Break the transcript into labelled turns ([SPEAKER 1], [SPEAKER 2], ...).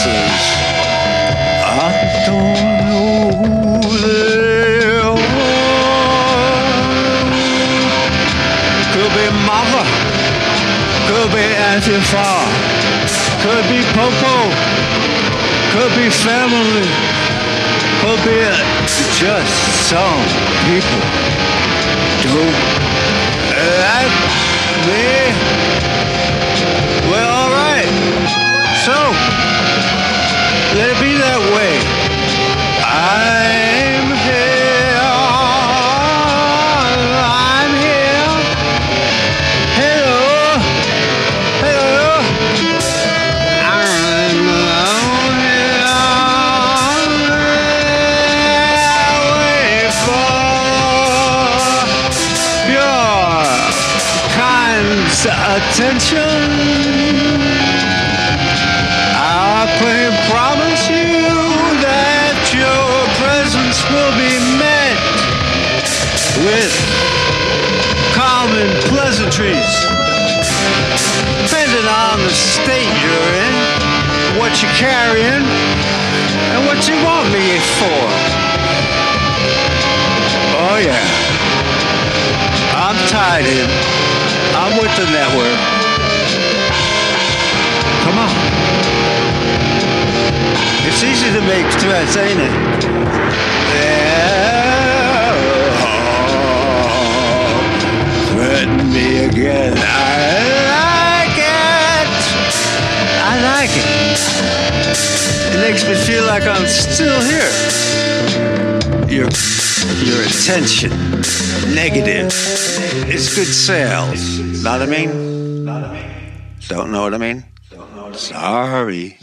[SPEAKER 1] answers. I don't know who they are. Could be mother, could be Antifa, could be Popo, could be family, could be just some people. Don't like attention. I can promise you that your presence will be met with common pleasantries. Depending on the state you're in, what you're carrying, and what you want me for. Oh yeah. I'm tied in. I'm with the network. Come on. It's easy to make threats, ain't it? Yeah. Threaten me again. I like it. I like it. It makes me feel like I'm still here. Your, your attention, negative. It's good sales. Know what I mean? Don't know what I mean? Sorry.